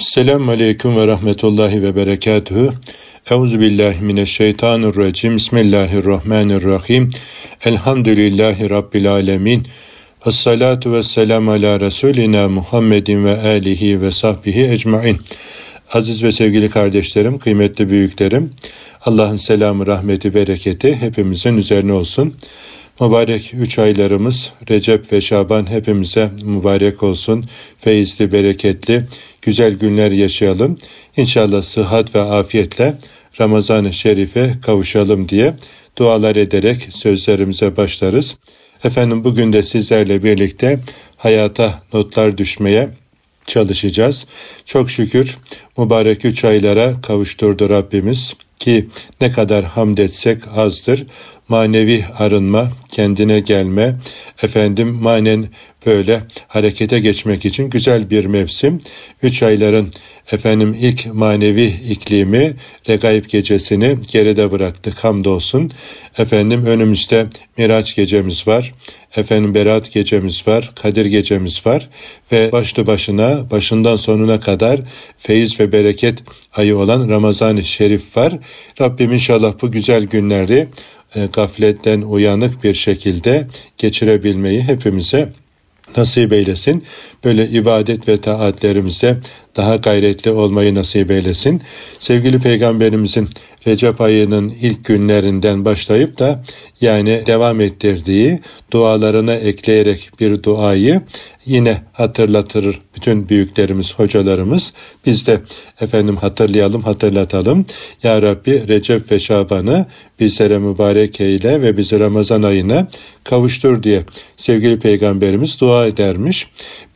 Selamun Aleyküm ve Rahmetullahi ve Berekatuhu. Euzu billahi mineşşeytanirracim. Bismillahirrahmanirrahim. Elhamdülillahi Rabbil alemin. Ve salatu ve selam ala Resulina Muhammedin ve alihi ve sahbihi ecmain. Aziz ve sevgili kardeşlerim, kıymetli büyüklerim, Allah'ın selamı, rahmeti, bereketi hepimizin üzerine olsun. Mübarek üç aylarımız Recep ve Şaban hepimize mübarek olsun. Feyizli, bereketli, güzel günler yaşayalım. İnşallah sıhhat ve afiyetle Ramazan-ı Şerif'e kavuşalım diye dualar ederek sözlerimize başlarız. Efendim bugün de sizlerle birlikte hayata notlar düşmeye çalışacağız. Çok şükür mübarek üç aylara kavuşturdu Rabbimiz ki ne kadar hamd etsek azdır manevi arınma, kendine gelme, efendim manen böyle harekete geçmek için güzel bir mevsim. Üç ayların efendim ilk manevi iklimi Regaib gecesini geride bıraktık hamdolsun. Efendim önümüzde Miraç gecemiz var. Efendim Berat gecemiz var, Kadir gecemiz var ve başlı başına başından sonuna kadar feyiz ve bereket ayı olan Ramazan-ı Şerif var. Rabbim inşallah bu güzel günleri gafletten uyanık bir şekilde geçirebilmeyi hepimize nasip eylesin. Böyle ibadet ve taatlerimize daha gayretli olmayı nasip eylesin. Sevgili Peygamberimizin Recep ayının ilk günlerinden başlayıp da yani devam ettirdiği dualarına ekleyerek bir duayı yine hatırlatır bütün büyüklerimiz, hocalarımız. Biz de efendim hatırlayalım, hatırlatalım. Ya Rabbi Recep ve Şaban'ı bizlere mübarek eyle ve bizi Ramazan ayına kavuştur diye sevgili peygamberimiz dua edermiş.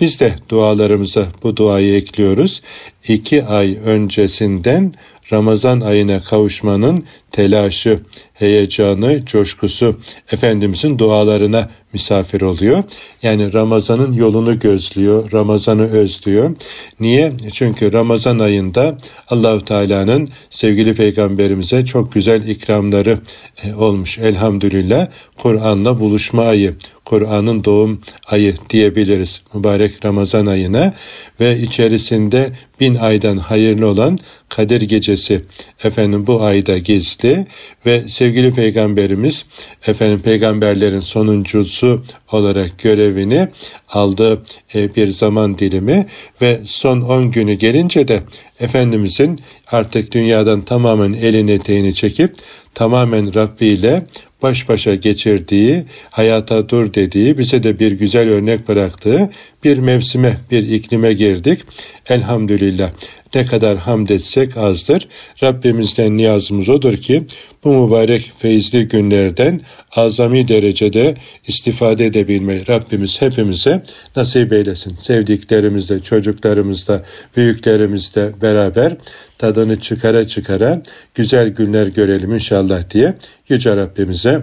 Biz de dualarımıza bu duayı ekliyoruz. İki ay öncesinden Ramazan ayına kavuşmanın telaşı, heyecanı, coşkusu Efendimizin dualarına misafir oluyor. Yani Ramazan'ın yolunu gözlüyor, Ramazan'ı özlüyor. Niye? Çünkü Ramazan ayında Allahu Teala'nın sevgili peygamberimize çok güzel ikramları e, olmuş. Elhamdülillah Kur'an'la buluşma ayı, Kur'an'ın doğum ayı diyebiliriz mübarek Ramazan ayına ve içerisinde bin aydan hayırlı olan Kadir Gecesi efendim bu ayda gizli ve sevgili peygamberimiz efendim peygamberlerin sonuncusu olarak görevini aldığı e, bir zaman dilimi ve son 10 günü gelince de Efendimizin artık dünyadan tamamen elini eteğini çekip tamamen Rabbi ile baş başa geçirdiği, hayata dur dediği, bize de bir güzel örnek bıraktığı bir mevsime, bir iklime girdik. Elhamdülillah ne kadar hamd etsek azdır. Rabbimizden niyazımız odur ki bu mübarek feyizli günlerden azami derecede istifade edebilmeyi Rabbimiz hepimize nasip eylesin. Sevdiklerimizle, çocuklarımızla, büyüklerimizle beraber tadını çıkara çıkara güzel günler görelim inşallah diye Yüce Rabbimize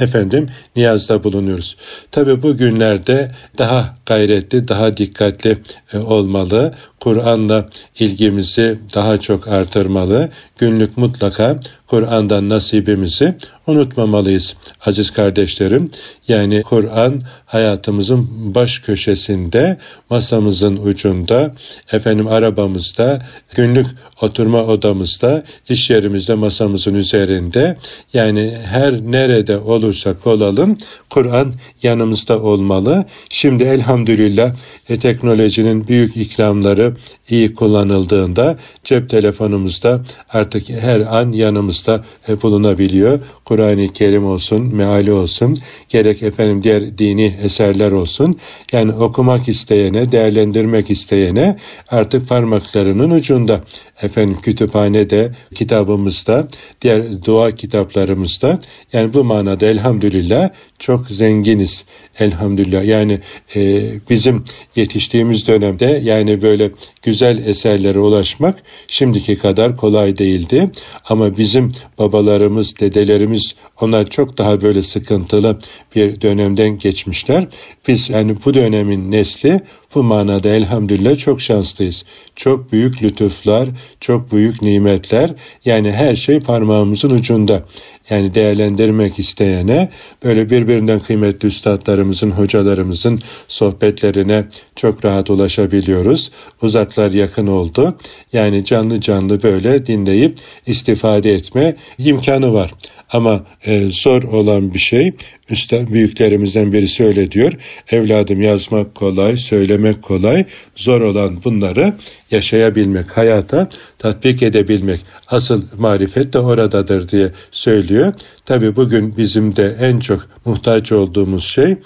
efendim niyazda bulunuyoruz. Tabi bu günlerde daha gayretli, daha dikkatli e, olmalı. Kur'an'la ilgimizi daha çok artırmalı. Günlük mutlaka Kur'an'dan nasibimizi unutmamalıyız aziz kardeşlerim. Yani Kur'an hayatımızın baş köşesinde, masamızın ucunda, efendim arabamızda, günlük oturma odamızda, iş yerimizde, masamızın üzerinde. Yani her nerede olursak olalım Kur'an yanımızda olmalı. Şimdi elhamdülillah e, teknolojinin büyük ikramları iyi kullanıldığında cep telefonumuzda artık her an yanımızda bulunabiliyor. Kur'an-ı Kerim olsun, meali olsun, gerek efendim diğer dini eserler olsun. Yani okumak isteyene, değerlendirmek isteyene artık parmaklarının ucunda. Efendim kütüphanede, kitabımızda, diğer dua kitaplarımızda yani bu manada elhamdülillah çok zenginiz elhamdülillah. Yani e, bizim yetiştiğimiz dönemde yani böyle güzel eserlere ulaşmak şimdiki kadar kolay değildi. Ama bizim babalarımız, dedelerimiz onlar çok daha böyle sıkıntılı bir dönemden geçmişler. Biz yani bu dönemin nesli Bu manada elhamdülillah çok şanslıyız. Çok büyük lütuflar, çok büyük nimetler yani her şey parmağımızın ucunda. Yani değerlendirmek isteyene böyle birbirinden kıymetli üstadlarımızın, hocalarımızın sohbetlerine çok rahat ulaşabiliyoruz. Uzaklar yakın oldu. Yani canlı canlı böyle dinleyip istifade etme imkanı var. Ama e, zor olan bir şey, üstad büyüklerimizden birisi öyle diyor. Evladım yazmak kolay, söylemek kolay, zor olan bunları yaşayabilmek, hayata tatbik edebilmek. Asıl marifet de oradadır diye söylüyor. Tabi bugün bizim de en çok muhtaç olduğumuz şey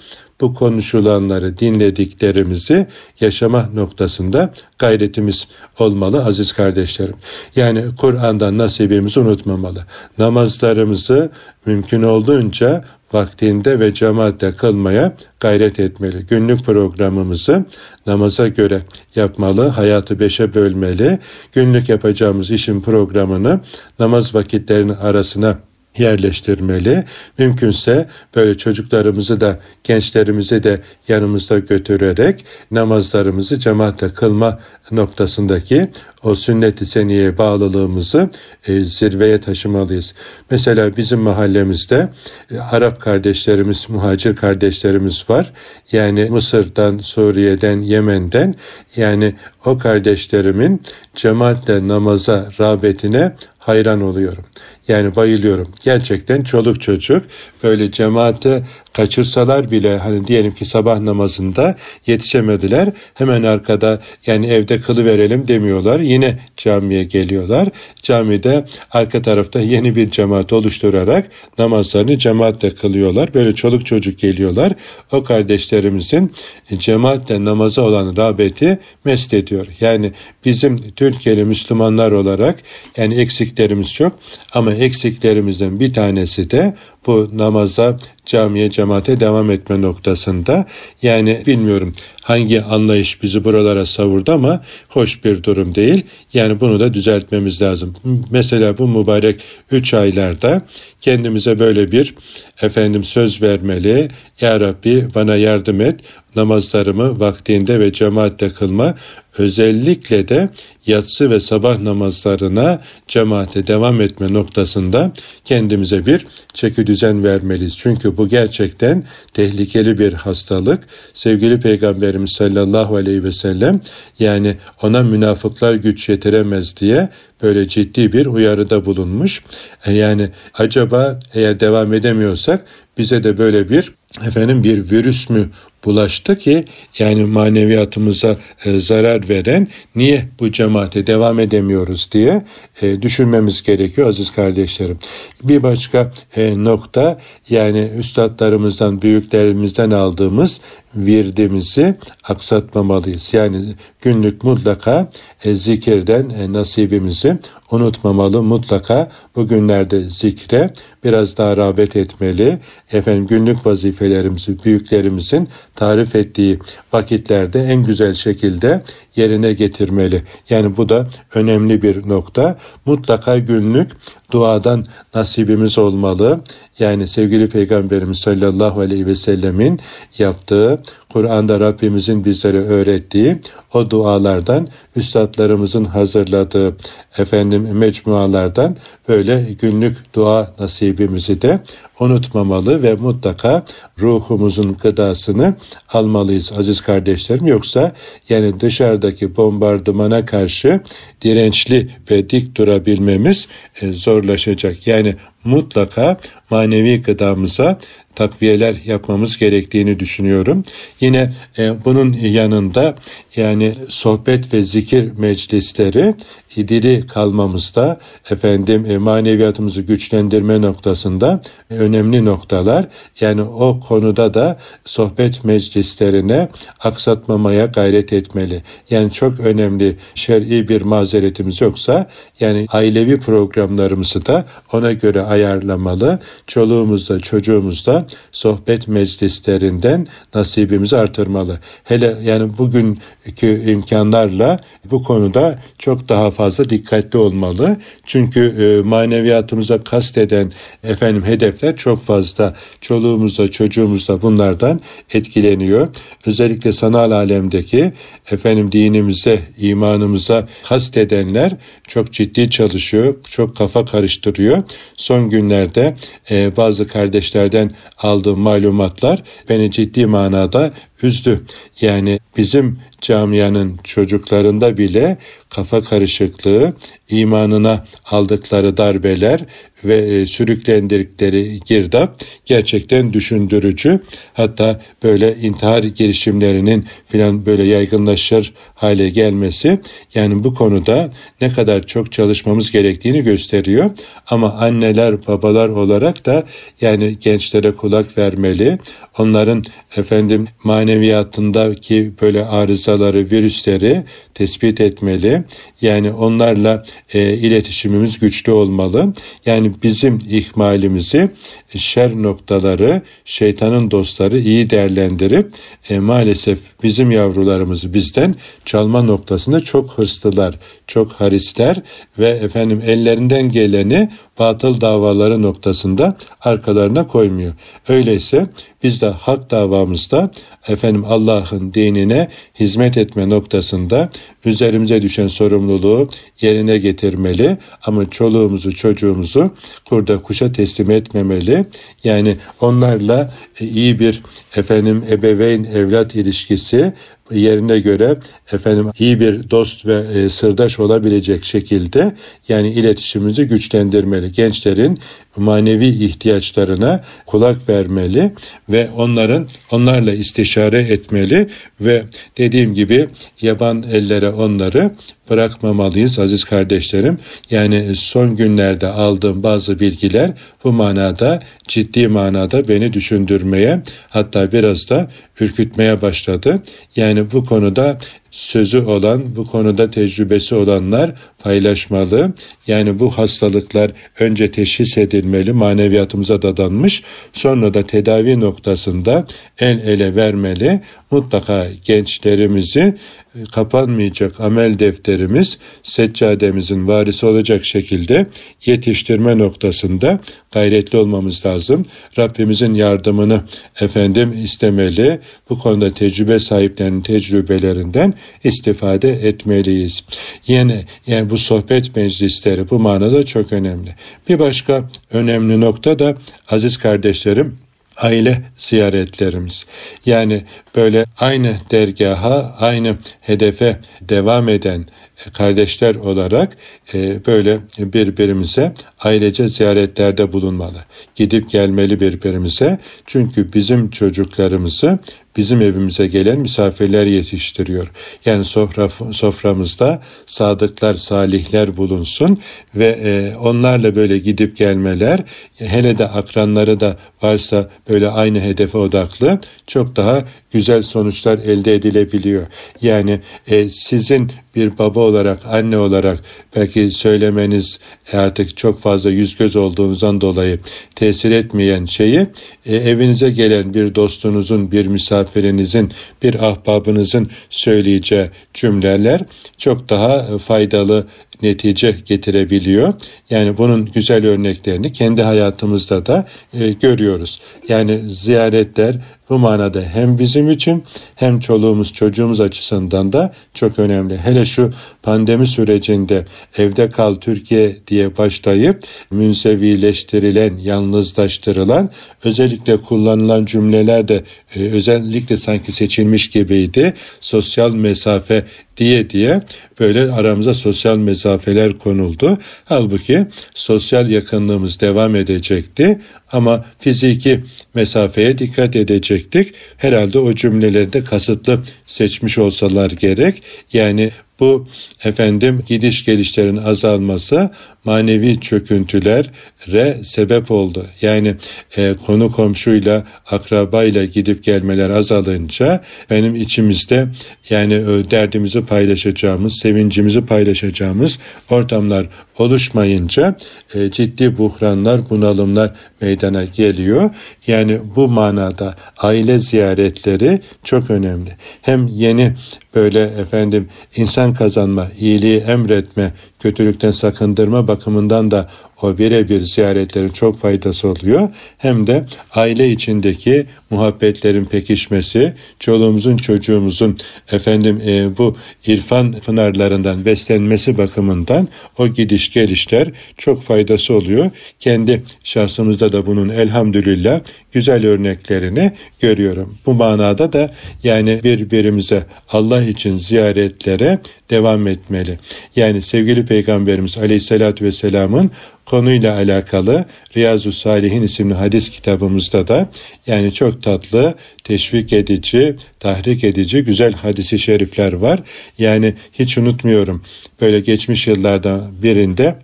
bu konuşulanları dinlediklerimizi yaşama noktasında gayretimiz olmalı aziz kardeşlerim. Yani Kur'an'dan nasibimizi unutmamalı. Namazlarımızı mümkün olduğunca vaktinde ve cemaatle kılmaya gayret etmeli. Günlük programımızı namaza göre yapmalı, hayatı beşe bölmeli. Günlük yapacağımız işin programını namaz vakitlerinin arasına yerleştirmeli. Mümkünse böyle çocuklarımızı da gençlerimizi de yanımızda götürerek namazlarımızı cemaatle kılma noktasındaki o sünnet-i seniyeye bağlılığımızı e, zirveye taşımalıyız. Mesela bizim mahallemizde e, Arap kardeşlerimiz, muhacir kardeşlerimiz var. Yani Mısır'dan, Suriye'den, Yemen'den yani o kardeşlerimin cemaatle namaza rağbetine hayran oluyorum. Yani bayılıyorum. Gerçekten çoluk çocuk böyle cemaate kaçırsalar bile hani diyelim ki sabah namazında yetişemediler. Hemen arkada yani evde kılı verelim demiyorlar. Yine camiye geliyorlar. Camide arka tarafta yeni bir cemaat oluşturarak namazlarını cemaatle kılıyorlar. Böyle çoluk çocuk geliyorlar. O kardeşlerimizin cemaatle namaza olan rağbeti mest ediyor. Yani bizim Türkiye'li Müslümanlar olarak yani eksiklerimiz çok ama eksiklerimizden bir tanesi de bu namaza, camiye, cemaate devam etme noktasında. Yani bilmiyorum hangi anlayış bizi buralara savurdu ama hoş bir durum değil. Yani bunu da düzeltmemiz lazım. Mesela bu mübarek üç aylarda kendimize böyle bir efendim söz vermeli. Ya Rabbi bana yardım et namazlarımı vaktinde ve cemaatle kılma özellikle de yatsı ve sabah namazlarına cemaate devam etme noktasında kendimize bir çeki düzen vermeliyiz. Çünkü bu gerçekten tehlikeli bir hastalık. Sevgili Peygamberimiz sallallahu aleyhi ve sellem yani ona münafıklar güç yetiremez diye böyle ciddi bir uyarıda bulunmuş. E, yani acaba eğer devam edemiyorsak bize de böyle bir efendim bir virüs mü bulaştı ki yani maneviyatımıza e, zarar veren niye bu cemaate devam edemiyoruz diye e, düşünmemiz gerekiyor aziz kardeşlerim. Bir başka e, nokta yani üstadlarımızdan büyüklerimizden aldığımız virdimizi aksatmamalıyız. Yani günlük mutlaka e, zikirden e, nasibimizi unutmamalı. Mutlaka bugünlerde zikre biraz daha rağbet etmeli. Efendim günlük vazifelerimizi büyüklerimizin tarif ettiği vakitlerde en güzel şekilde yerine getirmeli. Yani bu da önemli bir nokta. Mutlaka günlük duadan nasibimiz olmalı. Yani sevgili Peygamberimiz sallallahu aleyhi ve sellemin yaptığı, Kur'an'da Rabbimizin bizlere öğrettiği o dualardan, üstadlarımızın hazırladığı efendim mecmualardan böyle günlük dua nasibimizi de unutmamalı ve mutlaka ruhumuzun gıdasını almalıyız aziz kardeşlerim. Yoksa yani dışarıdaki bombardımana karşı dirençli ve dik durabilmemiz e, zorlaşacak. Yani mutlaka manevi gıdamıza takviyeler yapmamız gerektiğini düşünüyorum. Yine e, bunun yanında yani sohbet ve zikir meclisleri diri kalmamızda efendim e, maneviyatımızı güçlendirme noktasında önemli noktalar. Yani o konuda da sohbet meclislerine aksatmamaya gayret etmeli. Yani çok önemli şer'i bir mazeretimiz yoksa yani ailevi programlarımızı da ona göre ayarlamalı. Çoluğumuzda, çocuğumuzda sohbet meclislerinden nasibimizi artırmalı. Hele yani bugünkü imkanlarla bu konuda çok daha fazla dikkatli olmalı. Çünkü e, maneviyatımıza kasteden efendim hedefler çok fazla. Çoluğumuzda, çocuğumuzda bunlardan etkileniyor. Özellikle sanal alemdeki efendim dinimize, imanımıza kastedenler çok ciddi çalışıyor, çok kafa karıştırıyor. Son günlerde e, bazı kardeşlerden aldığım malumatlar beni ciddi manada üzdü. Yani bizim camianın çocuklarında bile kafa karışıklığı, imanına aldıkları darbeler ve e, sürüklendirdikleri girdap gerçekten düşündürücü. Hatta böyle intihar girişimlerinin filan böyle yaygınlaşır hale gelmesi yani bu konuda ne kadar çok çalışmamız gerektiğini gösteriyor. Ama anneler babalar olarak da yani gençlere kulak vermeli. Onların efendim maneviyatındaki böyle arızaları, virüsleri tespit etmeli. Yani onlarla e, iletişimimiz güçlü olmalı. Yani bizim ihmalimizi şer noktaları, şeytanın dostları iyi değerlendirip e, maalesef bizim yavrularımızı bizden çalma noktasında çok hırslılar, çok harisler ve efendim ellerinden geleni batıl davaları noktasında arkalarına koymuyor. Öyleyse biz de hak davamızda efendim Allah'ın dinine hizmet etme noktasında üzerimize düşen sorumluluğu yerine getirmeli ama çoluğumuzu çocuğumuzu kurda kuşa teslim etmemeli. Yani onlarla iyi bir efendim ebeveyn evlat ilişkisi yerine göre efendim iyi bir dost ve e, sırdaş olabilecek şekilde yani iletişimimizi güçlendirmeli. Gençlerin manevi ihtiyaçlarına kulak vermeli ve onların onlarla istişare etmeli ve dediğim gibi yaban ellere onları bırakmamalıyız aziz kardeşlerim. Yani son günlerde aldığım bazı bilgiler bu manada ciddi manada beni düşündürmeye hatta biraz da ürkütmeye başladı. Yani bu konuda sözü olan, bu konuda tecrübesi olanlar paylaşmalı. Yani bu hastalıklar önce teşhis edilmeli, maneviyatımıza dadanmış, sonra da tedavi noktasında el ele vermeli. Mutlaka gençlerimizi e, kapanmayacak amel defterimiz seccademizin varisi olacak şekilde yetiştirme noktasında gayretli olmamız lazım. Rabbimizin yardımını efendim istemeli. Bu konuda tecrübe sahiplerinin tecrübelerinden istifade etmeliyiz. Yine yani bu sohbet meclisleri bu manada çok önemli. Bir başka önemli nokta da aziz kardeşlerim aile ziyaretlerimiz. Yani böyle aynı dergaha, aynı hedefe devam eden kardeşler olarak e, böyle birbirimize ailece ziyaretlerde bulunmalı. Gidip gelmeli birbirimize. Çünkü bizim çocuklarımızı bizim evimize gelen misafirler yetiştiriyor. Yani sofra, soframızda sadıklar, salihler bulunsun ve e, onlarla böyle gidip gelmeler hele de akranları da varsa böyle aynı hedefe odaklı çok daha güzel sonuçlar elde edilebiliyor. Yani e, sizin bir baba olarak, anne olarak belki söylemeniz artık çok fazla yüz göz olduğunuzdan dolayı tesir etmeyen şeyi e, evinize gelen bir dostunuzun, bir misafirinizin, bir ahbabınızın söyleyeceği cümleler çok daha faydalı netice getirebiliyor. Yani bunun güzel örneklerini kendi hayatımızda da e, görüyoruz. Yani ziyaretler bu manada hem bizim için hem çoluğumuz çocuğumuz açısından da çok önemli. Hele şu pandemi sürecinde evde kal Türkiye diye başlayıp münsevileştirilen, yalnızlaştırılan özellikle kullanılan cümleler de e, özellikle sanki seçilmiş gibiydi. Sosyal mesafe diye diye böyle aramıza sosyal mesafeler konuldu. Halbuki sosyal yakınlığımız devam edecekti ama fiziki mesafeye dikkat edecektik. Herhalde o cümleleri de kasıtlı seçmiş olsalar gerek. Yani bu efendim gidiş gelişlerin azalması manevi çöküntülere sebep oldu. Yani e, konu komşuyla, akrabayla gidip gelmeler azalınca benim içimizde yani e, derdimizi paylaşacağımız, sevincimizi paylaşacağımız ortamlar oluşmayınca e, ciddi buhranlar, bunalımlar meydana geliyor. Yani bu manada aile ziyaretleri çok önemli. Hem yeni böyle efendim insan kazanma, iyiliği emretme, kötülükten sakındırma bakımından da o birebir ziyaretlerin çok faydası oluyor. Hem de aile içindeki muhabbetlerin pekişmesi, çoluğumuzun çocuğumuzun efendim e, bu irfan pınarlarından beslenmesi bakımından o gidiş gelişler çok faydası oluyor. Kendi şahsımızda da bunun elhamdülillah güzel örneklerini görüyorum. Bu manada da yani birbirimize Allah için ziyaretlere devam etmeli. Yani sevgili Peygamberimiz Aleyhisselatü Vesselam'ın konuyla alakalı Riyazu Salihin isimli hadis kitabımızda da yani çok tatlı, teşvik edici, tahrik edici güzel hadisi şerifler var. Yani hiç unutmuyorum böyle geçmiş yıllardan birinde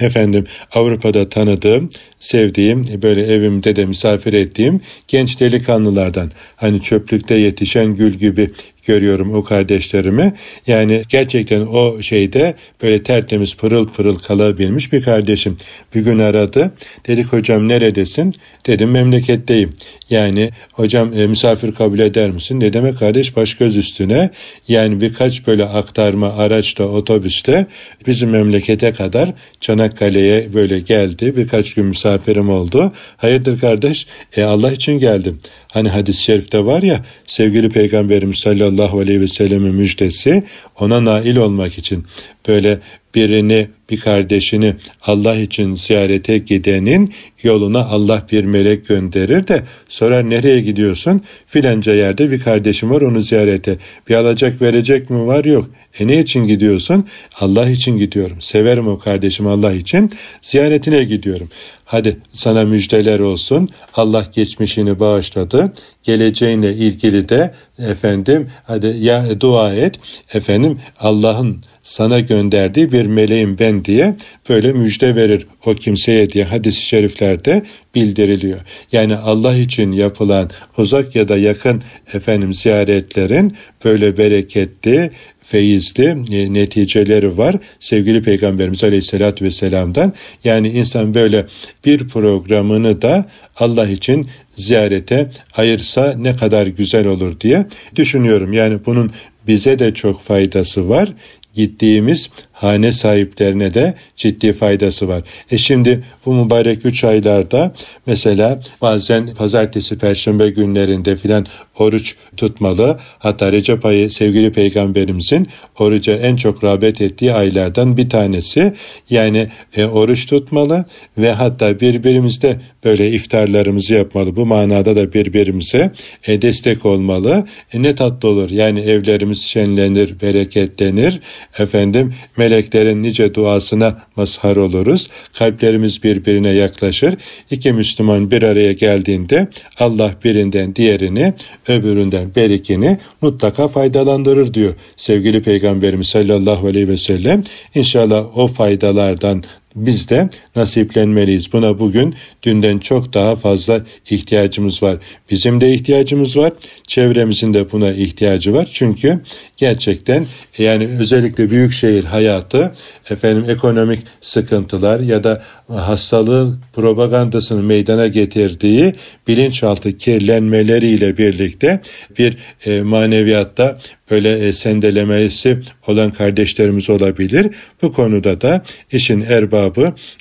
efendim Avrupa'da tanıdığım, sevdiğim, böyle evimde de misafir ettiğim genç delikanlılardan hani çöplükte yetişen gül gibi görüyorum o kardeşlerimi. Yani gerçekten o şeyde böyle tertemiz pırıl pırıl kalabilmiş bir kardeşim. Bir gün aradı. Dedik hocam neredesin? Dedim memleketteyim. Yani hocam e, misafir kabul eder misin? Ne demek kardeş baş göz üstüne. Yani birkaç böyle aktarma araçta otobüste bizim memlekete kadar Çanakkale'ye böyle geldi. Birkaç gün misafirim oldu. Hayırdır kardeş? E Allah için geldim. Hani hadis-i şerifte var ya sevgili peygamberimiz sallallahu aleyhi ve sellem'in müjdesi ona nail olmak için böyle birini bir kardeşini Allah için ziyarete gidenin yoluna Allah bir melek gönderir de sorar nereye gidiyorsun? Filanca yerde bir kardeşim var onu ziyarete. Bir alacak verecek mi var yok. E ne için gidiyorsun? Allah için gidiyorum. Severim o kardeşim Allah için. Ziyaretine gidiyorum. Hadi sana müjdeler olsun. Allah geçmişini bağışladı. Geleceğinle ilgili de efendim hadi ya dua et. Efendim Allah'ın sana gönderdiği bir meleğim ben diye böyle müjde verir o kimseye diye hadis-i şeriflerde bildiriliyor. Yani Allah için yapılan uzak ya da yakın efendim ziyaretlerin böyle bereketli, feyizli e, neticeleri var. Sevgili Peygamberimiz Aleyhisselatü Vesselam'dan. Yani insan böyle bir programını da Allah için ziyarete ayırsa ne kadar güzel olur diye düşünüyorum. Yani bunun bize de çok faydası var gittiğimiz hane sahiplerine de ciddi faydası var. E şimdi bu mübarek üç aylarda mesela bazen pazartesi, perşembe günlerinde filan oruç tutmalı. Hatta Recep ayı sevgili peygamberimizin oruca en çok rağbet ettiği aylardan bir tanesi. Yani e, oruç tutmalı ve hatta birbirimizde böyle iftarlarımızı yapmalı. Bu manada da birbirimize e, destek olmalı. E, ne tatlı olur. Yani evlerimiz şenlenir, bereketlenir. Efendim meleklerin nice duasına mazhar oluruz. Kalplerimiz birbirine yaklaşır. İki Müslüman bir araya geldiğinde Allah birinden diğerini, öbüründen berikini mutlaka faydalandırır diyor sevgili Peygamberimiz sallallahu aleyhi ve sellem. İnşallah o faydalardan biz de nasiplenmeliyiz. Buna bugün dünden çok daha fazla ihtiyacımız var. Bizim de ihtiyacımız var. Çevremizin de buna ihtiyacı var. Çünkü gerçekten yani özellikle büyük şehir hayatı efendim ekonomik sıkıntılar ya da hastalığı propagandasını meydana getirdiği bilinçaltı kirlenmeleriyle birlikte bir e, maneviyatta böyle e, sendelemesi olan kardeşlerimiz olabilir. Bu konuda da işin erbabı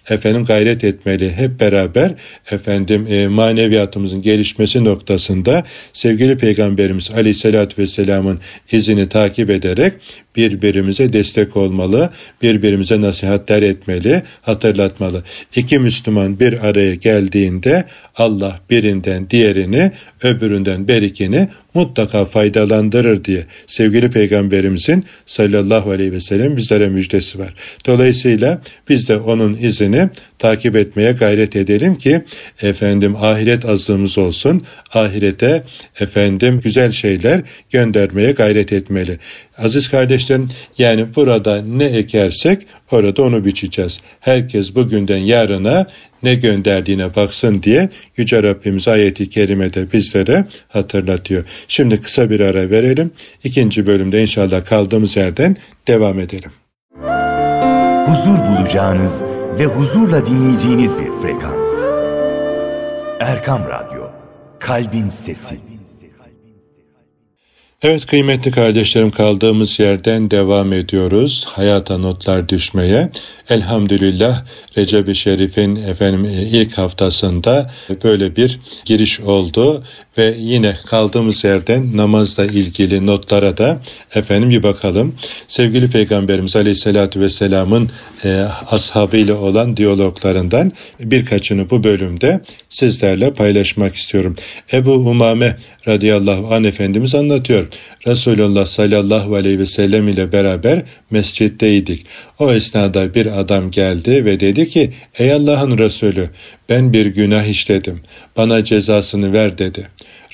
efendim gayret etmeli. Hep beraber efendim e, maneviyatımızın gelişmesi noktasında sevgili Peygamberimiz Aleyhisselatü Vesselam'ın izini takip ederek birbirimize destek olmalı, birbirimize nasihatler etmeli, hatırlatmalı. İki Müslüman bir araya geldiğinde Allah birinden diğerini, öbüründen berikini mutlaka faydalandırır diye sevgili peygamberimizin sallallahu aleyhi ve sellem bizlere müjdesi var. Dolayısıyla biz de onun izini takip etmeye gayret edelim ki efendim ahiret azığımız olsun. Ahirete efendim güzel şeyler göndermeye gayret etmeli. Aziz kardeşlerim yani burada ne ekersek orada onu biçeceğiz. Herkes bugünden yarına ne gönderdiğine baksın diye Yüce Rabbimiz ayeti kerimede bizlere hatırlatıyor. Şimdi kısa bir ara verelim. İkinci bölümde inşallah kaldığımız yerden devam edelim. Huzur bulacağınız ve huzurla dinleyeceğiniz bir frekans. Erkam Radyo, Kalbin Sesi. Evet kıymetli kardeşlerim kaldığımız yerden devam ediyoruz. Hayata notlar düşmeye. Elhamdülillah Recep-i Şerif'in efendim e, ilk haftasında böyle bir giriş oldu ve yine kaldığımız yerden namazla ilgili notlara da efendim bir bakalım. Sevgili Peygamberimiz Aleyhisselatü Vesselam'ın e, ashabıyla olan diyaloglarından birkaçını bu bölümde sizlerle paylaşmak istiyorum. Ebu Umame radıyallahu anh Efendimiz anlatıyor. Resulullah sallallahu aleyhi ve sellem ile beraber mescitteydik. O esnada bir adam geldi ve dedi ki ey Allah'ın Resulü ben bir günah işledim bana cezasını ver dedi.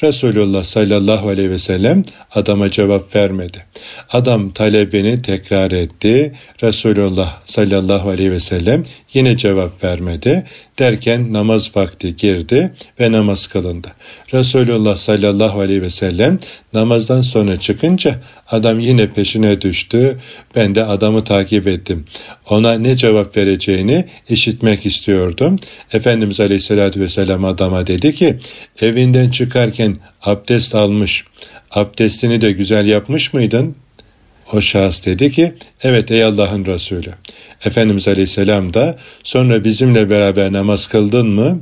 Resulullah sallallahu aleyhi ve sellem adama cevap vermedi. Adam talebini tekrar etti. Resulullah sallallahu aleyhi ve sellem yine cevap vermedi. Derken namaz vakti girdi ve namaz kılındı. Resulullah sallallahu aleyhi ve sellem namazdan sonra çıkınca adam yine peşine düştü. Ben de adamı takip ettim. Ona ne cevap vereceğini işitmek istiyordum. Efendimiz aleyhissalatü vesselam adama dedi ki evinden çıkarken abdest almış, abdestini de güzel yapmış mıydın? O şahıs dedi ki evet ey Allah'ın Resulü. Efendimiz Aleyhisselam da sonra bizimle beraber namaz kıldın mı?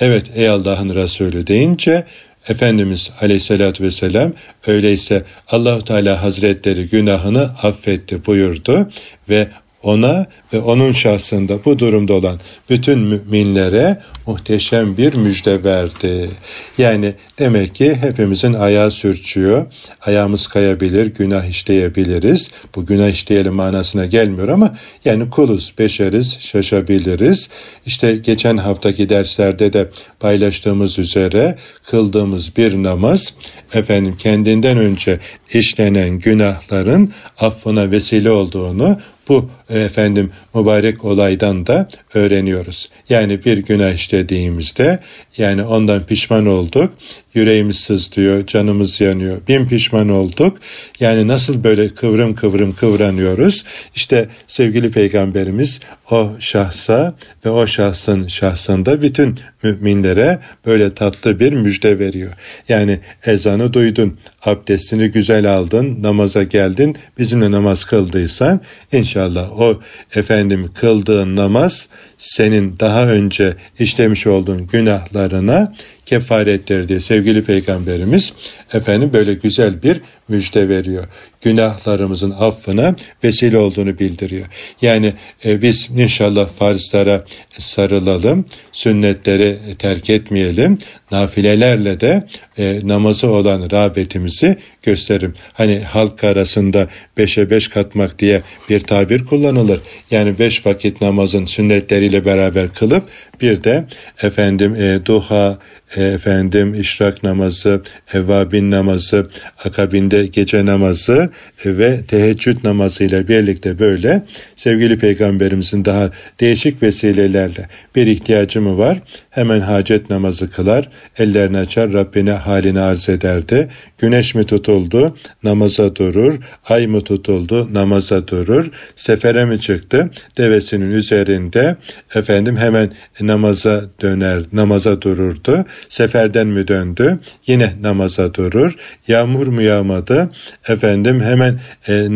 Evet ey Allah'ın Resulü deyince Efendimiz Aleyhisselatü Vesselam öyleyse Allahu Teala Hazretleri günahını affetti buyurdu ve ona ve onun şahsında bu durumda olan bütün müminlere muhteşem bir müjde verdi. Yani demek ki hepimizin ayağı sürçüyor, ayağımız kayabilir, günah işleyebiliriz. Bu günah işleyelim manasına gelmiyor ama yani kuluz, beşeriz, şaşabiliriz. İşte geçen haftaki derslerde de paylaştığımız üzere kıldığımız bir namaz efendim kendinden önce işlenen günahların affına vesile olduğunu bu efendim mübarek olaydan da öğreniyoruz. Yani bir günah işlediğimizde yani ondan pişman olduk. Yüreğimiz sızlıyor, canımız yanıyor. Bin pişman olduk. Yani nasıl böyle kıvrım kıvrım kıvranıyoruz? İşte sevgili peygamberimiz o şahsa ve o şahsın şahsında bütün müminlere böyle tatlı bir müjde veriyor. Yani ezanı duydun, abdestini güzel aldın, namaza geldin, bizimle namaz kıldıysan inşallah o efendim kıldığın namaz senin daha önce işlemiş olduğun günahlarına kefarettir diye sevgili peygamberimiz efendim böyle güzel bir müjde veriyor. Günahlarımızın affına vesile olduğunu bildiriyor. Yani e, biz inşallah farzlara sarılalım, sünnetleri terk etmeyelim, nafilelerle de e, namazı olan rağbetimizi gösterim. Hani halk arasında beşe beş katmak diye bir tabir kullanılır. Yani beş vakit namazın sünnetleriyle beraber kılıp bir de efendim e, duha, efendim işrak namazı, evvabin namazı, akabinde gece namazı e, ve teheccüd namazı ile birlikte böyle sevgili peygamberimizin daha değişik vesilelerle bir ihtiyacı mı var? Hemen hacet namazı kılar, ellerini açar, Rabbine halini arz ederdi. Güneş mi tutuldu? Namaza durur. Ay mı tutuldu? Namaza durur. Sefere mi çıktı? Devesinin üzerinde efendim hemen namaza döner, namaza dururdu. Seferden mi döndü? Yine namaza durur. Yağmur mu yağmadı? Efendim hemen e,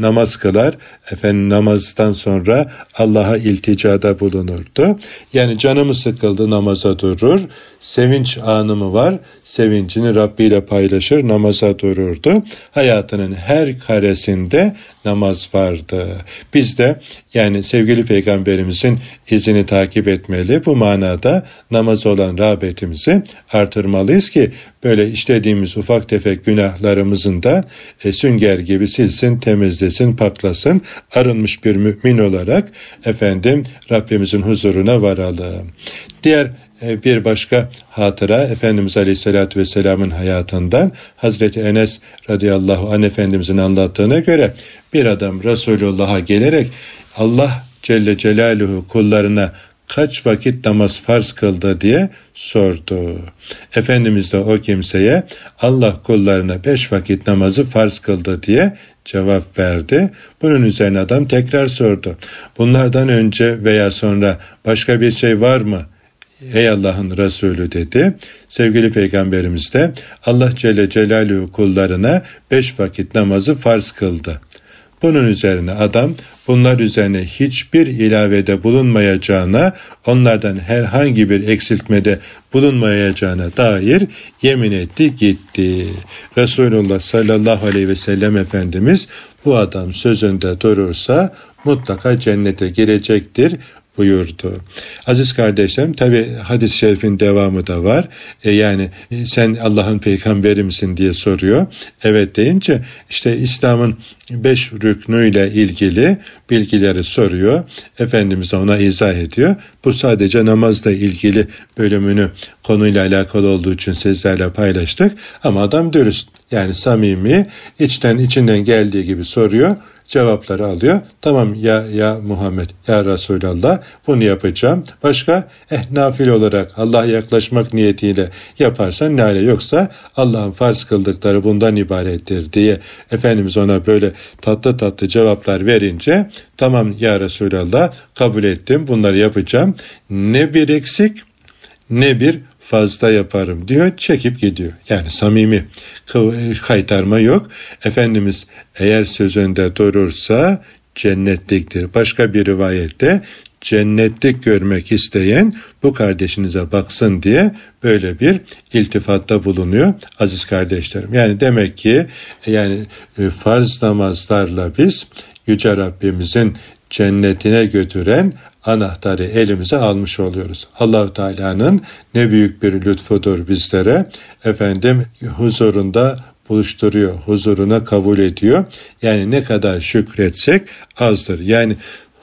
namaz kılar. Efendim namazdan sonra Allah'a ilticada bulunurdu. Yani canımı sıkıldı namaza durur. Sevinç anı mı var? Sevincini Rabbi ile paylaşır, namaza dururdu. Hayatının her karesinde namaz vardı. Biz de yani sevgili peygamberimizin izini takip etmeli. Bu manada namaz olan rağbetimizi artırmalıyız ki böyle işlediğimiz ufak tefek günahlarımızın da e, sünger gibi silsin, temizlesin, paklasın. Arınmış bir mümin olarak efendim Rabbimizin huzuruna varalım. Diğer bir başka hatıra Efendimiz Aleyhisselatü Vesselam'ın hayatından Hazreti Enes radıyallahu anh Efendimizin anlattığına göre bir adam Resulullah'a gelerek Allah Celle Celaluhu kullarına kaç vakit namaz farz kıldı diye sordu. Efendimiz de o kimseye Allah kullarına beş vakit namazı farz kıldı diye cevap verdi. Bunun üzerine adam tekrar sordu. Bunlardan önce veya sonra başka bir şey var mı? Ey Allah'ın Resulü dedi. Sevgili Peygamberimiz de Allah Celle Celaluhu kullarına beş vakit namazı farz kıldı. Bunun üzerine adam bunlar üzerine hiçbir ilavede bulunmayacağına, onlardan herhangi bir eksiltmede bulunmayacağına dair yemin etti gitti. Resulullah sallallahu aleyhi ve sellem Efendimiz bu adam sözünde durursa mutlaka cennete girecektir buyurdu. Aziz kardeşlerim tabi hadis-i şerifin devamı da var. E yani e, sen Allah'ın peygamberi misin diye soruyor. Evet deyince işte İslam'ın beş rüknüyle ilgili bilgileri soruyor. Efendimiz ona izah ediyor. Bu sadece namazla ilgili bölümünü konuyla alakalı olduğu için sizlerle paylaştık. Ama adam dürüst yani samimi içten içinden geldiği gibi soruyor cevapları alıyor. Tamam ya ya Muhammed ya Resulallah bunu yapacağım. Başka eh nafil olarak Allah'a yaklaşmak niyetiyle yaparsan ne hale yoksa Allah'ın farz kıldıkları bundan ibarettir diye Efendimiz ona böyle tatlı tatlı cevaplar verince tamam ya Resulallah kabul ettim bunları yapacağım. Ne bir eksik ne bir fazla yaparım diyor çekip gidiyor. Yani samimi kaytarma yok. Efendimiz eğer sözünde durursa cennetliktir. Başka bir rivayette cennetlik görmek isteyen bu kardeşinize baksın diye böyle bir iltifatta bulunuyor aziz kardeşlerim. Yani demek ki yani e, farz namazlarla biz Yüce Rabbimizin cennetine götüren anahtarı elimize almış oluyoruz. Allahu Teala'nın ne büyük bir lütfudur bizlere. Efendim huzurunda buluşturuyor, huzuruna kabul ediyor. Yani ne kadar şükretsek azdır. Yani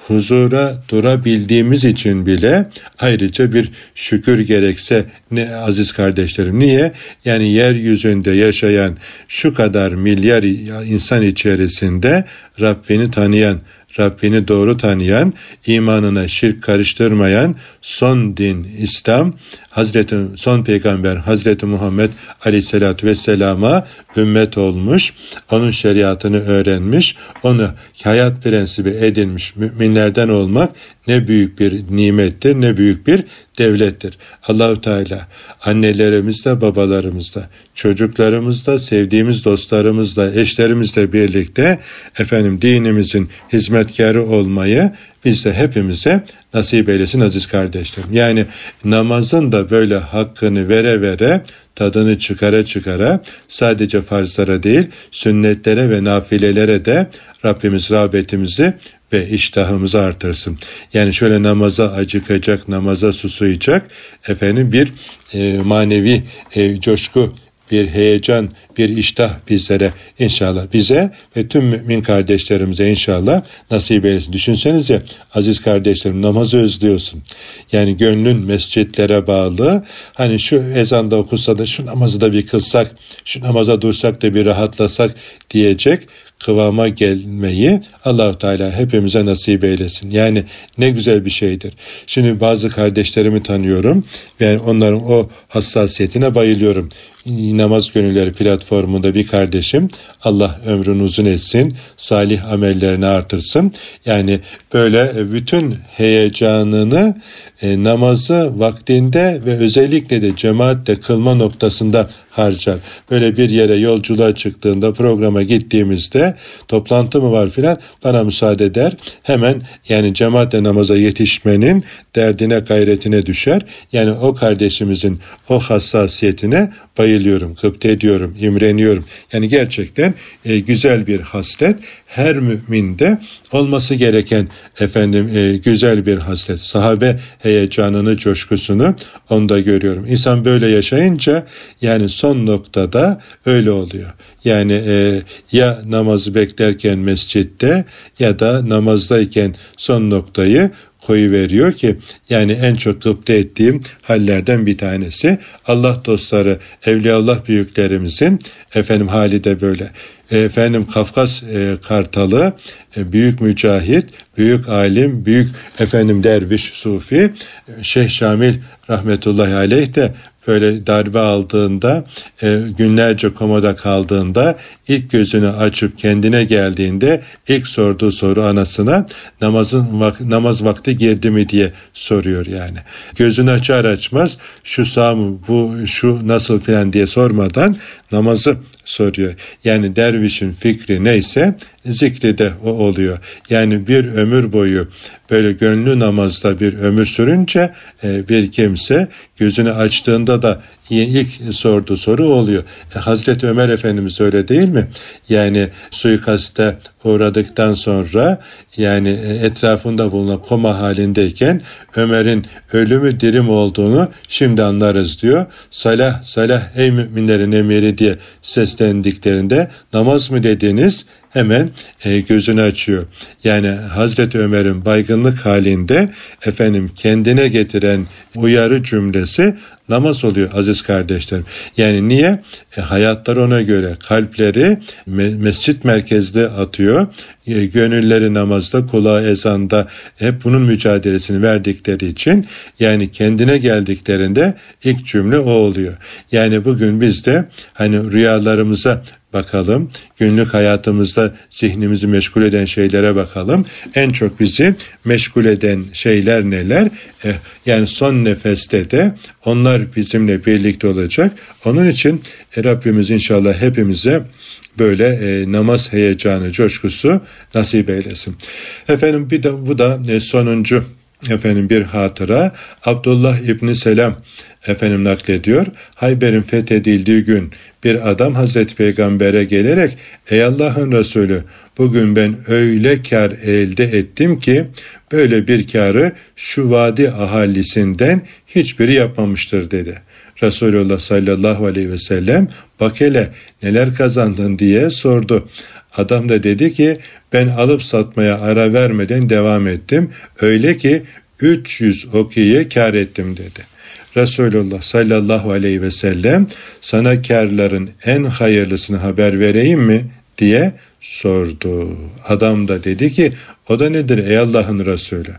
huzura durabildiğimiz için bile ayrıca bir şükür gerekse ne aziz kardeşlerim. Niye? Yani yeryüzünde yaşayan şu kadar milyar insan içerisinde Rabbini tanıyan, Rabbini doğru tanıyan, imanına şirk karıştırmayan son din İslam, Hazreti son peygamber Hazreti Muhammed Aleyhisselatü Vesselam'a ümmet olmuş, onun şeriatını öğrenmiş, onu hayat prensibi edinmiş müminlerden olmak ne büyük bir nimettir, ne büyük bir devlettir. Allahu Teala annelerimizle, babalarımızla, çocuklarımızla, sevdiğimiz dostlarımızla, eşlerimizle birlikte efendim dinimizin hizmetkarı olmayı biz de hepimize nasip eylesin aziz kardeşlerim. Yani namazın da böyle hakkını vere vere tadını çıkara çıkara sadece farzlara değil sünnetlere ve nafilelere de Rabbimiz rağbetimizi ve iştahımızı artırsın. Yani şöyle namaza acıkacak, namaza susuyacak efendim bir e, manevi e, coşku bir heyecan, bir iştah bizlere inşallah bize ve tüm mümin kardeşlerimize inşallah nasip eylesin. Düşünsenize aziz kardeşlerim namazı özlüyorsun. Yani gönlün mescitlere bağlı. Hani şu ezanda okusa da şu namazı da bir kılsak, şu namaza dursak da bir rahatlasak diyecek kıvama gelmeyi Allahu Teala hepimize nasip eylesin. Yani ne güzel bir şeydir. Şimdi bazı kardeşlerimi tanıyorum. Ben onların o hassasiyetine bayılıyorum namaz gönülleri platformunda bir kardeşim Allah ömrünü uzun etsin, salih amellerini artırsın. Yani böyle bütün heyecanını e, namazı vaktinde ve özellikle de cemaatle kılma noktasında harcar. Böyle bir yere yolculuğa çıktığında programa gittiğimizde toplantı mı var filan bana müsaade eder. Hemen yani cemaatle namaza yetişmenin derdine gayretine düşer. Yani o kardeşimizin o hassasiyetine bayılır ediliyorum, gıpte ediyorum, imreniyorum. Yani gerçekten e, güzel bir haslet. Her müminde olması gereken efendim e, güzel bir haslet. Sahabe heyecanını, coşkusunu onda görüyorum. İnsan böyle yaşayınca yani son noktada öyle oluyor. Yani e, ya namazı beklerken mescitte ya da namazdayken son noktayı koyu veriyor ki yani en çok gıpta ettiğim hallerden bir tanesi Allah dostları Evliyaullah büyüklerimizin efendim hali de böyle. Efendim Kafkas e, Kartalı e, büyük mücahit, büyük alim, büyük efendim derviş sufi e, Şeyh Şamil rahmetullahi aleyh de böyle darbe aldığında e, günlerce komada kaldığında ilk gözünü açıp kendine geldiğinde ilk sorduğu soru anasına namazın vak namaz vakti girdi mi diye soruyor yani. Gözünü açar açmaz şu sağ mı bu şu nasıl filan diye sormadan namazı soruyor. Yani dervişin fikri neyse zikri de o oluyor. Yani bir ömür boyu böyle gönlü namazda bir ömür sürünce e, bir kimse gözünü açtığında da ilk sorduğu soru oluyor. E, Hazreti Ömer Efendimiz öyle değil mi? Yani suikaste uğradıktan sonra yani e, etrafında bulunan koma halindeyken Ömer'in ölümü dirim olduğunu şimdi anlarız diyor. Salah salah ey müminlerin emiri diye seslendiklerinde namaz mı dediniz? Hemen e, gözünü açıyor. Yani Hazreti Ömer'in baygınlık halinde efendim kendine getiren uyarı cümlesi namaz oluyor aziz kardeşlerim. Yani niye? E, hayatları ona göre kalpleri me- mescit merkezde atıyor. E, gönülleri namazda, kulağı ezanda hep bunun mücadelesini verdikleri için yani kendine geldiklerinde ilk cümle o oluyor. Yani bugün biz de hani rüyalarımıza bakalım. Günlük hayatımızda zihnimizi meşgul eden şeylere bakalım. En çok bizi meşgul eden şeyler neler? Eh, yani son nefeste de onlar bizimle birlikte olacak. Onun için e, Rabbimiz inşallah hepimize böyle e, namaz heyecanı, coşkusu nasip eylesin. Efendim bir de bu da e, sonuncu efendim bir hatıra. Abdullah İbni Selam efendim naklediyor. Hayber'in fethedildiği gün bir adam Hazreti Peygamber'e gelerek ey Allah'ın Resulü bugün ben öyle kar elde ettim ki böyle bir karı şu vadi ahalisinden hiçbiri yapmamıştır dedi. Resulullah sallallahu aleyhi ve sellem bak hele neler kazandın diye sordu. Adam da dedi ki ben alıp satmaya ara vermeden devam ettim. Öyle ki 300 okiye kar ettim dedi. Resulullah sallallahu aleyhi ve sellem sana karların en hayırlısını haber vereyim mi diye sordu. Adam da dedi ki o da nedir ey Allah'ın Resulü?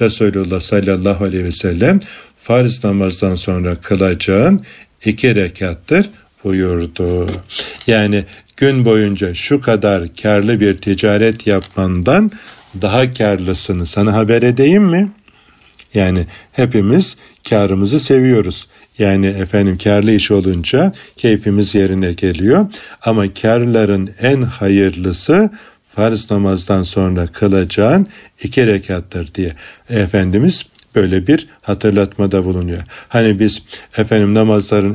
Resulullah sallallahu aleyhi ve sellem farz namazdan sonra kılacağın iki rekattır buyurdu. Yani gün boyunca şu kadar karlı bir ticaret yapmandan daha karlısını sana haber edeyim mi? Yani hepimiz karımızı seviyoruz. Yani efendim karlı iş olunca keyfimiz yerine geliyor. Ama karların en hayırlısı farz namazdan sonra kılacağın iki rekattır diye Efendimiz böyle bir hatırlatmada bulunuyor. Hani biz efendim namazların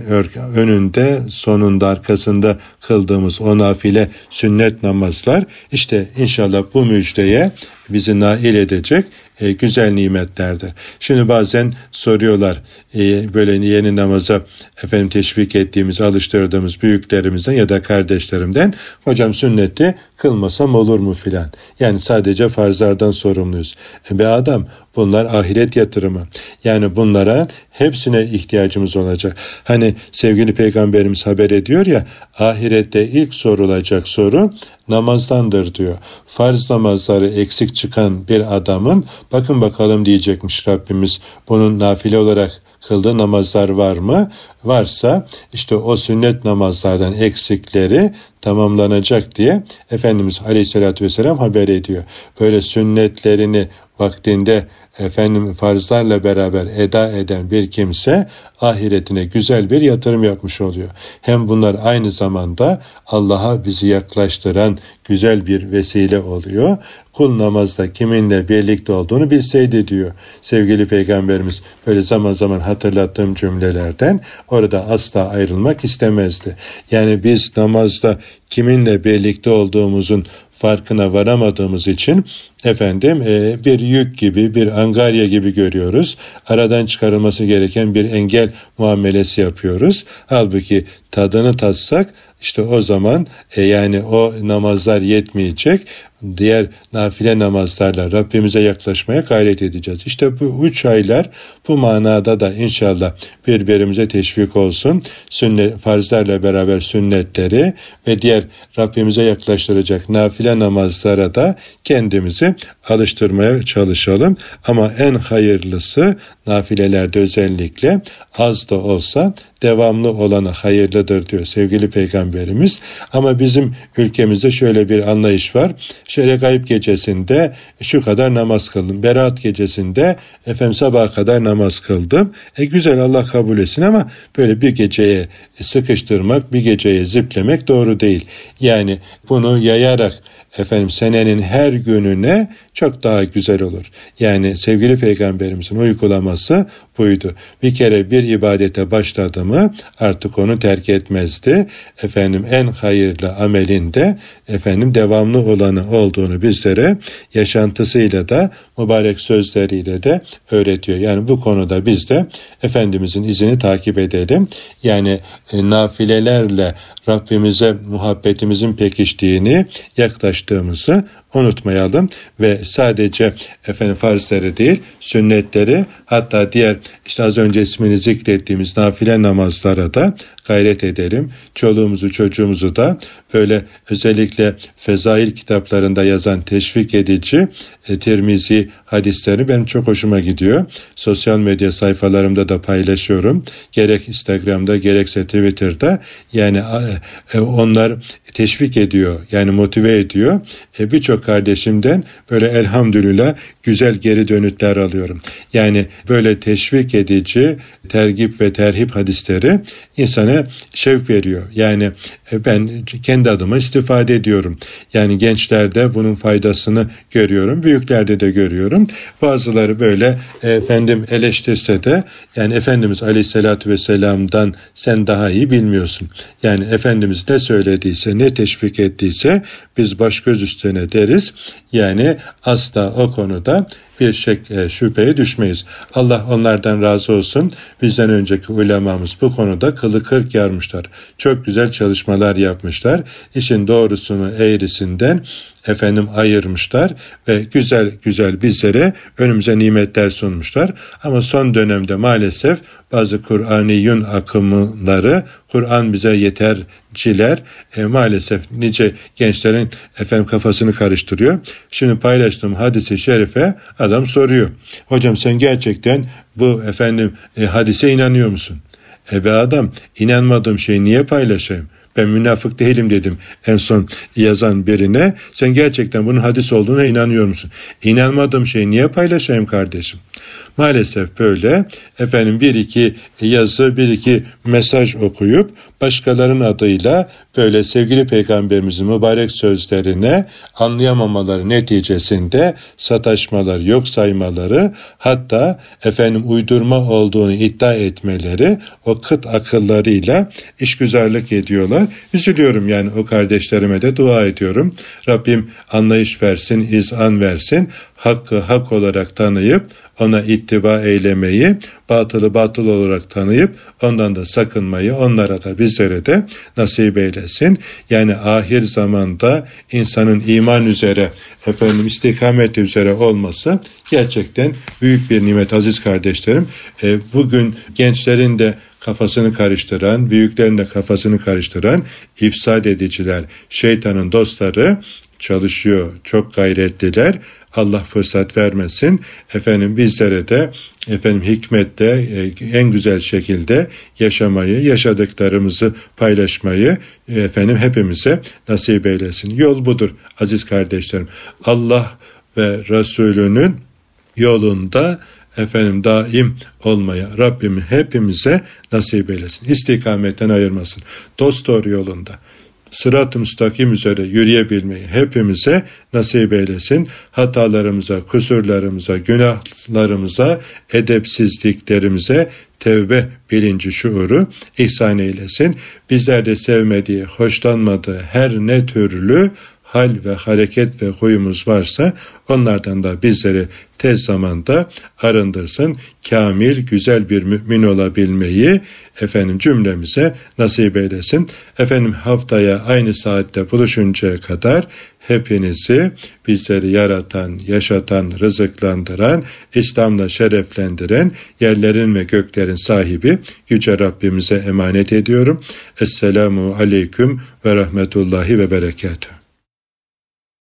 önünde sonunda arkasında kıldığımız o nafile sünnet namazlar işte inşallah bu müjdeye bizi nail edecek e, güzel nimetlerdir. Şimdi bazen soruyorlar e, böyle yeni namaza efendim teşvik ettiğimiz, alıştırdığımız büyüklerimizden ya da kardeşlerimden hocam sünneti kılmasam olur mu filan. Yani sadece farzlardan sorumluyuz. E, be adam bunlar ahiret yatırımı. Yani bunlara hepsine ihtiyacımız olacak. Hani sevgili peygamberimiz haber ediyor ya ahirette ilk sorulacak soru namazdandır diyor. Farz namazları eksik çıkan bir adamın bakın bakalım diyecekmiş Rabbimiz. Bunun nafile olarak kıldığı namazlar var mı? Varsa işte o sünnet namazlardan eksikleri tamamlanacak diye Efendimiz Aleyhisselatü Vesselam haber ediyor. Böyle sünnetlerini vaktinde efendim farzlarla beraber eda eden bir kimse ahiretine güzel bir yatırım yapmış oluyor. Hem bunlar aynı zamanda Allah'a bizi yaklaştıran güzel bir vesile oluyor. Kul namazda kiminle birlikte olduğunu bilseydi diyor sevgili peygamberimiz. Böyle zaman zaman hatırlattığım cümlelerden orada asla ayrılmak istemezdi. Yani biz namazda kiminle birlikte olduğumuzun farkına varamadığımız için efendim e, bir yük gibi bir angarya gibi görüyoruz. Aradan çıkarılması gereken bir engel muamelesi yapıyoruz. Halbuki tadını tatsak işte o zaman e, yani o namazlar yetmeyecek. Diğer nafile namazlarla Rabbimize yaklaşmaya gayret edeceğiz. İşte bu üç aylar bu manada da inşallah birbirimize teşvik olsun. Sünnet, farzlarla beraber sünnetleri ve diğer Rabbimize yaklaştıracak nafile namazlara da kendimizi alıştırmaya çalışalım. Ama en hayırlısı nafilelerde özellikle az da olsa devamlı olana hayırlıdır diyor sevgili peygamberimiz. Ama bizim ülkemizde şöyle bir anlayış var. Gayb gecesinde şu kadar namaz kıldım. Berat gecesinde efendim sabaha kadar namaz kıldım. E güzel Allah kabul etsin ama böyle bir geceye sıkıştırmak, bir geceye ziplemek doğru değil. Yani bunu yayarak efendim senenin her gününe çok daha güzel olur. Yani sevgili peygamberimizin uygulaması buydu. Bir kere bir ibadete başladı mı artık onu terk etmezdi. Efendim en hayırlı amelinde efendim devamlı olanı olduğunu bizlere yaşantısıyla da mübarek sözleriyle de öğretiyor. Yani bu konuda biz de Efendimizin izini takip edelim. Yani e, nafilelerle Rabbimize muhabbetimizin pekiştiğini yaklaştığımızı unutmayalım ve sadece efendim farzları değil sünnetleri hatta diğer işte az önce ismini zikrettiğimiz nafile namazlara da gayret edelim. Çoluğumuzu çocuğumuzu da böyle özellikle fezail kitaplarında yazan teşvik edici e, Tirmizi hadisleri benim çok hoşuma gidiyor. Sosyal medya sayfalarımda da paylaşıyorum. Gerek Instagram'da gerekse Twitter'da yani e, onlar teşvik ediyor yani motive ediyor. E, Birçok kardeşimden böyle elhamdülillah güzel geri dönütler alıyorum. Yani böyle teşvik edici tergip ve terhip hadisleri insana şevk veriyor. Yani e, ben kendi adıma istifade ediyorum. Yani gençlerde bunun faydasını görüyorum. Büyüklerde de görüyorum. Bazıları böyle efendim eleştirse de yani Efendimiz Aleyhisselatü Vesselam'dan sen daha iyi bilmiyorsun. Yani Efendimiz ne söylediyse ne teşvik ettiyse biz baş göz üstüne deriz. Yani asla o konuda bir şek, e, şüpheye düşmeyiz. Allah onlardan razı olsun. Bizden önceki ulemamız bu konuda kılı kırk yarmışlar. Çok güzel çalışmalar yapmışlar. İşin doğrusunu eğrisinden efendim ayırmışlar ve güzel güzel bizlere önümüze nimetler sunmuşlar. Ama son dönemde maalesef bazı Kur'aniyun akımları Kur'an bize yeterciler e, maalesef nice gençlerin efendim kafasını karıştırıyor. Şimdi paylaştığım hadisi şerife adam soruyor. Hocam sen gerçekten bu efendim e, hadise inanıyor musun? E be adam inanmadığım şeyi niye paylaşayım? Ben münafık değilim dedim en son yazan birine. Sen gerçekten bunun hadis olduğuna inanıyor musun? İnanmadığım şeyi niye paylaşayım kardeşim? Maalesef böyle efendim bir iki yazı bir iki mesaj okuyup başkalarının adıyla böyle sevgili peygamberimizin mübarek sözlerine anlayamamaları neticesinde sataşmalar yok saymaları hatta efendim uydurma olduğunu iddia etmeleri o kıt akıllarıyla işgüzarlık ediyorlar. Üzülüyorum yani o kardeşlerime de dua ediyorum. Rabbim anlayış versin, izan versin hakkı hak olarak tanıyıp ona ittiba eylemeyi, batılı batıl olarak tanıyıp ondan da sakınmayı onlara da bizlere de nasip eylesin. Yani ahir zamanda insanın iman üzere, efendim istikamet üzere olması gerçekten büyük bir nimet aziz kardeşlerim. E, bugün gençlerin de kafasını karıştıran, büyüklerin de kafasını karıştıran ifsad ediciler, şeytanın dostları çalışıyor. Çok gayretliler. Allah fırsat vermesin. Efendim bizlere de efendim hikmette e, en güzel şekilde yaşamayı, yaşadıklarımızı paylaşmayı e, efendim hepimize nasip eylesin. Yol budur aziz kardeşlerim. Allah ve Resulünün yolunda efendim daim olmaya Rabbim hepimize nasip eylesin. İstikametten ayırmasın. Dost doğru yolunda sırat-ı müstakim üzere yürüyebilmeyi hepimize nasip eylesin. Hatalarımıza, kusurlarımıza, günahlarımıza, edepsizliklerimize tevbe bilinci şuuru ihsan eylesin. Bizler de sevmediği, hoşlanmadığı her ne türlü hal ve hareket ve huyumuz varsa onlardan da bizleri tez zamanda arındırsın. Kamil, güzel bir mümin olabilmeyi efendim cümlemize nasip eylesin. Efendim haftaya aynı saatte buluşuncaya kadar hepinizi bizleri yaratan, yaşatan, rızıklandıran, İslam'la şereflendiren yerlerin ve göklerin sahibi Yüce Rabbimize emanet ediyorum. Esselamu Aleyküm ve Rahmetullahi ve Berekatuhu.